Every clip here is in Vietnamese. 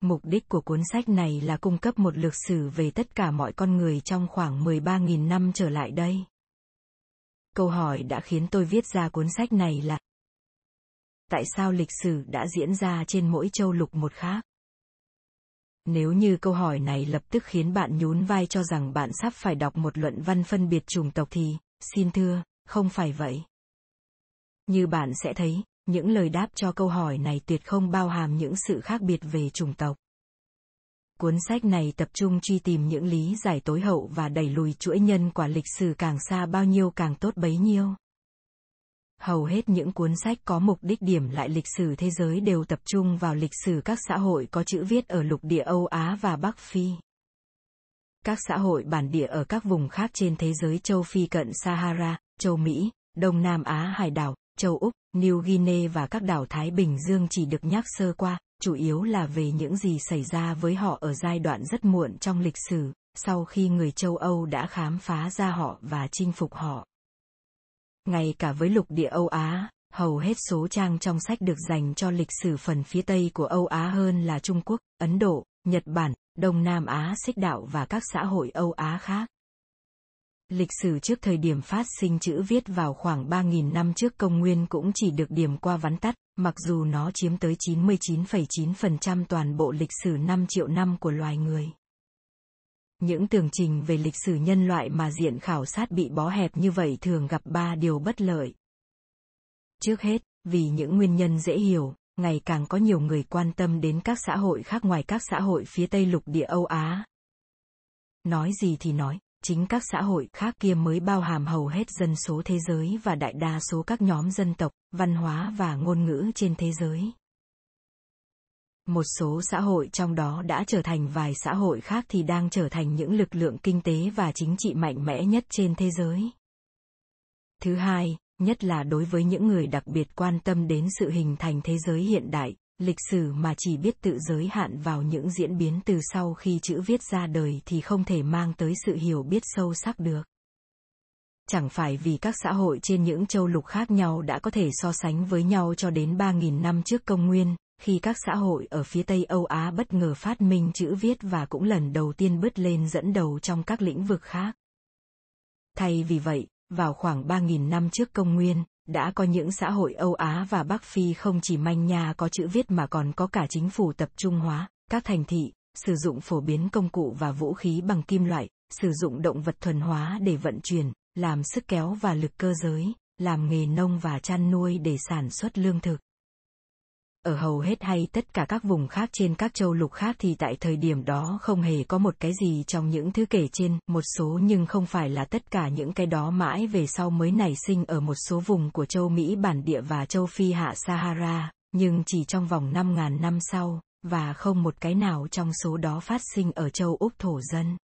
mục đích của cuốn sách này là cung cấp một lược sử về tất cả mọi con người trong khoảng 13.000 năm trở lại đây. Câu hỏi đã khiến tôi viết ra cuốn sách này là Tại sao lịch sử đã diễn ra trên mỗi châu lục một khác? Nếu như câu hỏi này lập tức khiến bạn nhún vai cho rằng bạn sắp phải đọc một luận văn phân biệt chủng tộc thì, xin thưa, không phải vậy. Như bạn sẽ thấy, những lời đáp cho câu hỏi này tuyệt không bao hàm những sự khác biệt về chủng tộc. Cuốn sách này tập trung truy tìm những lý giải tối hậu và đẩy lùi chuỗi nhân quả lịch sử càng xa bao nhiêu càng tốt bấy nhiêu. Hầu hết những cuốn sách có mục đích điểm lại lịch sử thế giới đều tập trung vào lịch sử các xã hội có chữ viết ở lục địa Âu Á và Bắc Phi. Các xã hội bản địa ở các vùng khác trên thế giới châu Phi cận Sahara, châu Mỹ, Đông Nam Á hải đảo, châu Úc, New Guinea và các đảo Thái Bình Dương chỉ được nhắc sơ qua, chủ yếu là về những gì xảy ra với họ ở giai đoạn rất muộn trong lịch sử, sau khi người châu Âu đã khám phá ra họ và chinh phục họ. Ngay cả với lục địa Âu Á, hầu hết số trang trong sách được dành cho lịch sử phần phía Tây của Âu Á hơn là Trung Quốc, Ấn Độ, Nhật Bản, Đông Nam Á xích đạo và các xã hội Âu Á khác. Lịch sử trước thời điểm phát sinh chữ viết vào khoảng 3.000 năm trước công nguyên cũng chỉ được điểm qua vắn tắt, mặc dù nó chiếm tới 99,9% toàn bộ lịch sử 5 triệu năm của loài người. Những tường trình về lịch sử nhân loại mà diện khảo sát bị bó hẹp như vậy thường gặp ba điều bất lợi. Trước hết, vì những nguyên nhân dễ hiểu, ngày càng có nhiều người quan tâm đến các xã hội khác ngoài các xã hội phía Tây lục địa Âu Á. Nói gì thì nói, chính các xã hội khác kia mới bao hàm hầu hết dân số thế giới và đại đa số các nhóm dân tộc, văn hóa và ngôn ngữ trên thế giới. Một số xã hội trong đó đã trở thành vài xã hội khác thì đang trở thành những lực lượng kinh tế và chính trị mạnh mẽ nhất trên thế giới. Thứ hai, nhất là đối với những người đặc biệt quan tâm đến sự hình thành thế giới hiện đại, lịch sử mà chỉ biết tự giới hạn vào những diễn biến từ sau khi chữ viết ra đời thì không thể mang tới sự hiểu biết sâu sắc được chẳng phải vì các xã hội trên những châu lục khác nhau đã có thể so sánh với nhau cho đến 3.000 năm trước công nguyên, khi các xã hội ở phía Tây Âu Á bất ngờ phát minh chữ viết và cũng lần đầu tiên bứt lên dẫn đầu trong các lĩnh vực khác. Thay vì vậy, vào khoảng 3.000 năm trước công nguyên, đã có những xã hội Âu Á và Bắc Phi không chỉ manh nha có chữ viết mà còn có cả chính phủ tập trung hóa, các thành thị, sử dụng phổ biến công cụ và vũ khí bằng kim loại, sử dụng động vật thuần hóa để vận chuyển, làm sức kéo và lực cơ giới, làm nghề nông và chăn nuôi để sản xuất lương thực. Ở hầu hết hay tất cả các vùng khác trên các châu lục khác thì tại thời điểm đó không hề có một cái gì trong những thứ kể trên, một số nhưng không phải là tất cả những cái đó mãi về sau mới nảy sinh ở một số vùng của châu Mỹ bản địa và châu Phi hạ Sahara, nhưng chỉ trong vòng 5.000 năm sau, và không một cái nào trong số đó phát sinh ở châu Úc thổ dân.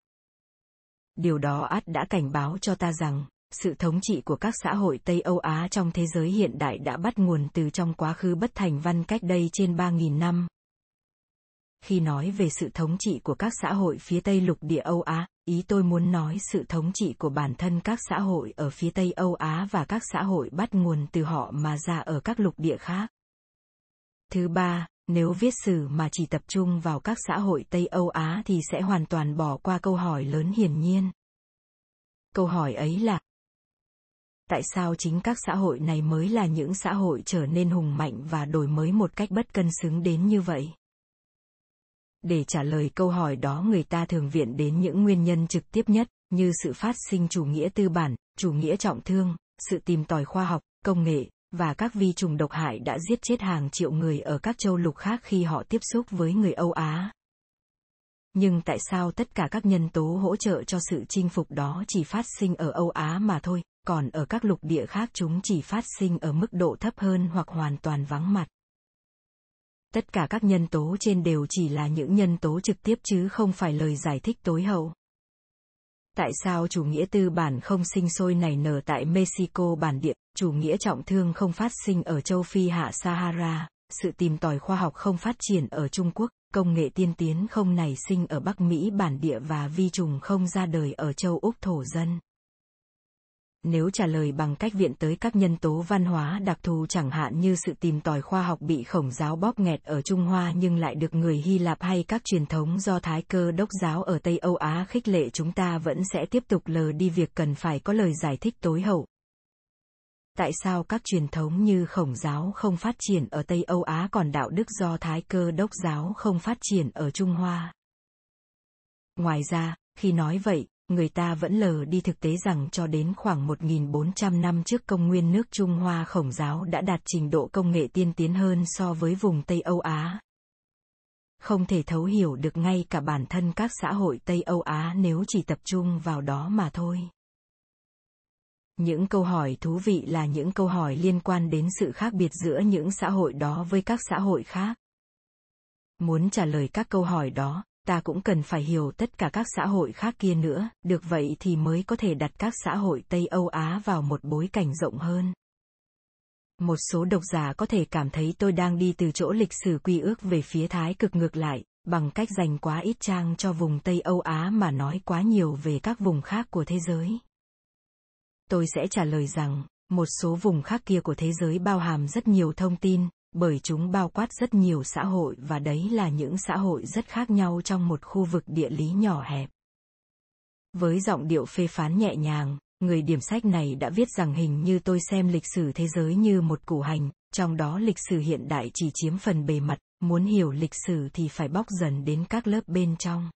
Điều đó ắt đã cảnh báo cho ta rằng, sự thống trị của các xã hội Tây Âu Á trong thế giới hiện đại đã bắt nguồn từ trong quá khứ bất thành văn cách đây trên 3.000 năm. Khi nói về sự thống trị của các xã hội phía Tây lục địa Âu Á, ý tôi muốn nói sự thống trị của bản thân các xã hội ở phía Tây Âu Á và các xã hội bắt nguồn từ họ mà ra ở các lục địa khác. Thứ ba, nếu viết sử mà chỉ tập trung vào các xã hội Tây Âu Á thì sẽ hoàn toàn bỏ qua câu hỏi lớn hiển nhiên. Câu hỏi ấy là tại sao chính các xã hội này mới là những xã hội trở nên hùng mạnh và đổi mới một cách bất cân xứng đến như vậy để trả lời câu hỏi đó người ta thường viện đến những nguyên nhân trực tiếp nhất như sự phát sinh chủ nghĩa tư bản chủ nghĩa trọng thương sự tìm tòi khoa học công nghệ và các vi trùng độc hại đã giết chết hàng triệu người ở các châu lục khác khi họ tiếp xúc với người Âu Á. Nhưng tại sao tất cả các nhân tố hỗ trợ cho sự chinh phục đó chỉ phát sinh ở Âu Á mà thôi, còn ở các lục địa khác chúng chỉ phát sinh ở mức độ thấp hơn hoặc hoàn toàn vắng mặt. Tất cả các nhân tố trên đều chỉ là những nhân tố trực tiếp chứ không phải lời giải thích tối hậu. Tại sao chủ nghĩa tư bản không sinh sôi nảy nở tại Mexico bản địa, chủ nghĩa trọng thương không phát sinh ở châu Phi hạ Sahara, sự tìm tòi khoa học không phát triển ở Trung Quốc, công nghệ tiên tiến không nảy sinh ở Bắc Mỹ bản địa và vi trùng không ra đời ở châu Úc thổ dân. Nếu trả lời bằng cách viện tới các nhân tố văn hóa đặc thù chẳng hạn như sự tìm tòi khoa học bị khổng giáo bóp nghẹt ở Trung Hoa nhưng lại được người Hy Lạp hay các truyền thống do Thái cơ đốc giáo ở Tây Âu Á khích lệ chúng ta vẫn sẽ tiếp tục lờ đi việc cần phải có lời giải thích tối hậu. Tại sao các truyền thống như khổng giáo không phát triển ở Tây Âu Á còn đạo đức do Thái cơ đốc giáo không phát triển ở Trung Hoa? Ngoài ra, khi nói vậy, người ta vẫn lờ đi thực tế rằng cho đến khoảng 1.400 năm trước công nguyên nước Trung Hoa khổng giáo đã đạt trình độ công nghệ tiên tiến hơn so với vùng Tây Âu Á. Không thể thấu hiểu được ngay cả bản thân các xã hội Tây Âu Á nếu chỉ tập trung vào đó mà thôi. Những câu hỏi thú vị là những câu hỏi liên quan đến sự khác biệt giữa những xã hội đó với các xã hội khác. Muốn trả lời các câu hỏi đó, ta cũng cần phải hiểu tất cả các xã hội khác kia nữa, được vậy thì mới có thể đặt các xã hội Tây Âu Á vào một bối cảnh rộng hơn. Một số độc giả có thể cảm thấy tôi đang đi từ chỗ lịch sử quy ước về phía thái cực ngược lại, bằng cách dành quá ít trang cho vùng Tây Âu Á mà nói quá nhiều về các vùng khác của thế giới. Tôi sẽ trả lời rằng, một số vùng khác kia của thế giới bao hàm rất nhiều thông tin, bởi chúng bao quát rất nhiều xã hội và đấy là những xã hội rất khác nhau trong một khu vực địa lý nhỏ hẹp. Với giọng điệu phê phán nhẹ nhàng, người điểm sách này đã viết rằng hình như tôi xem lịch sử thế giới như một củ hành, trong đó lịch sử hiện đại chỉ chiếm phần bề mặt, muốn hiểu lịch sử thì phải bóc dần đến các lớp bên trong.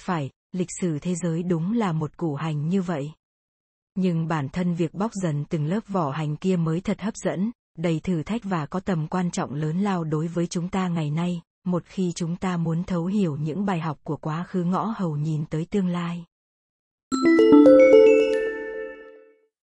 Phải, lịch sử thế giới đúng là một củ hành như vậy. Nhưng bản thân việc bóc dần từng lớp vỏ hành kia mới thật hấp dẫn, đầy thử thách và có tầm quan trọng lớn lao đối với chúng ta ngày nay, một khi chúng ta muốn thấu hiểu những bài học của quá khứ ngõ hầu nhìn tới tương lai.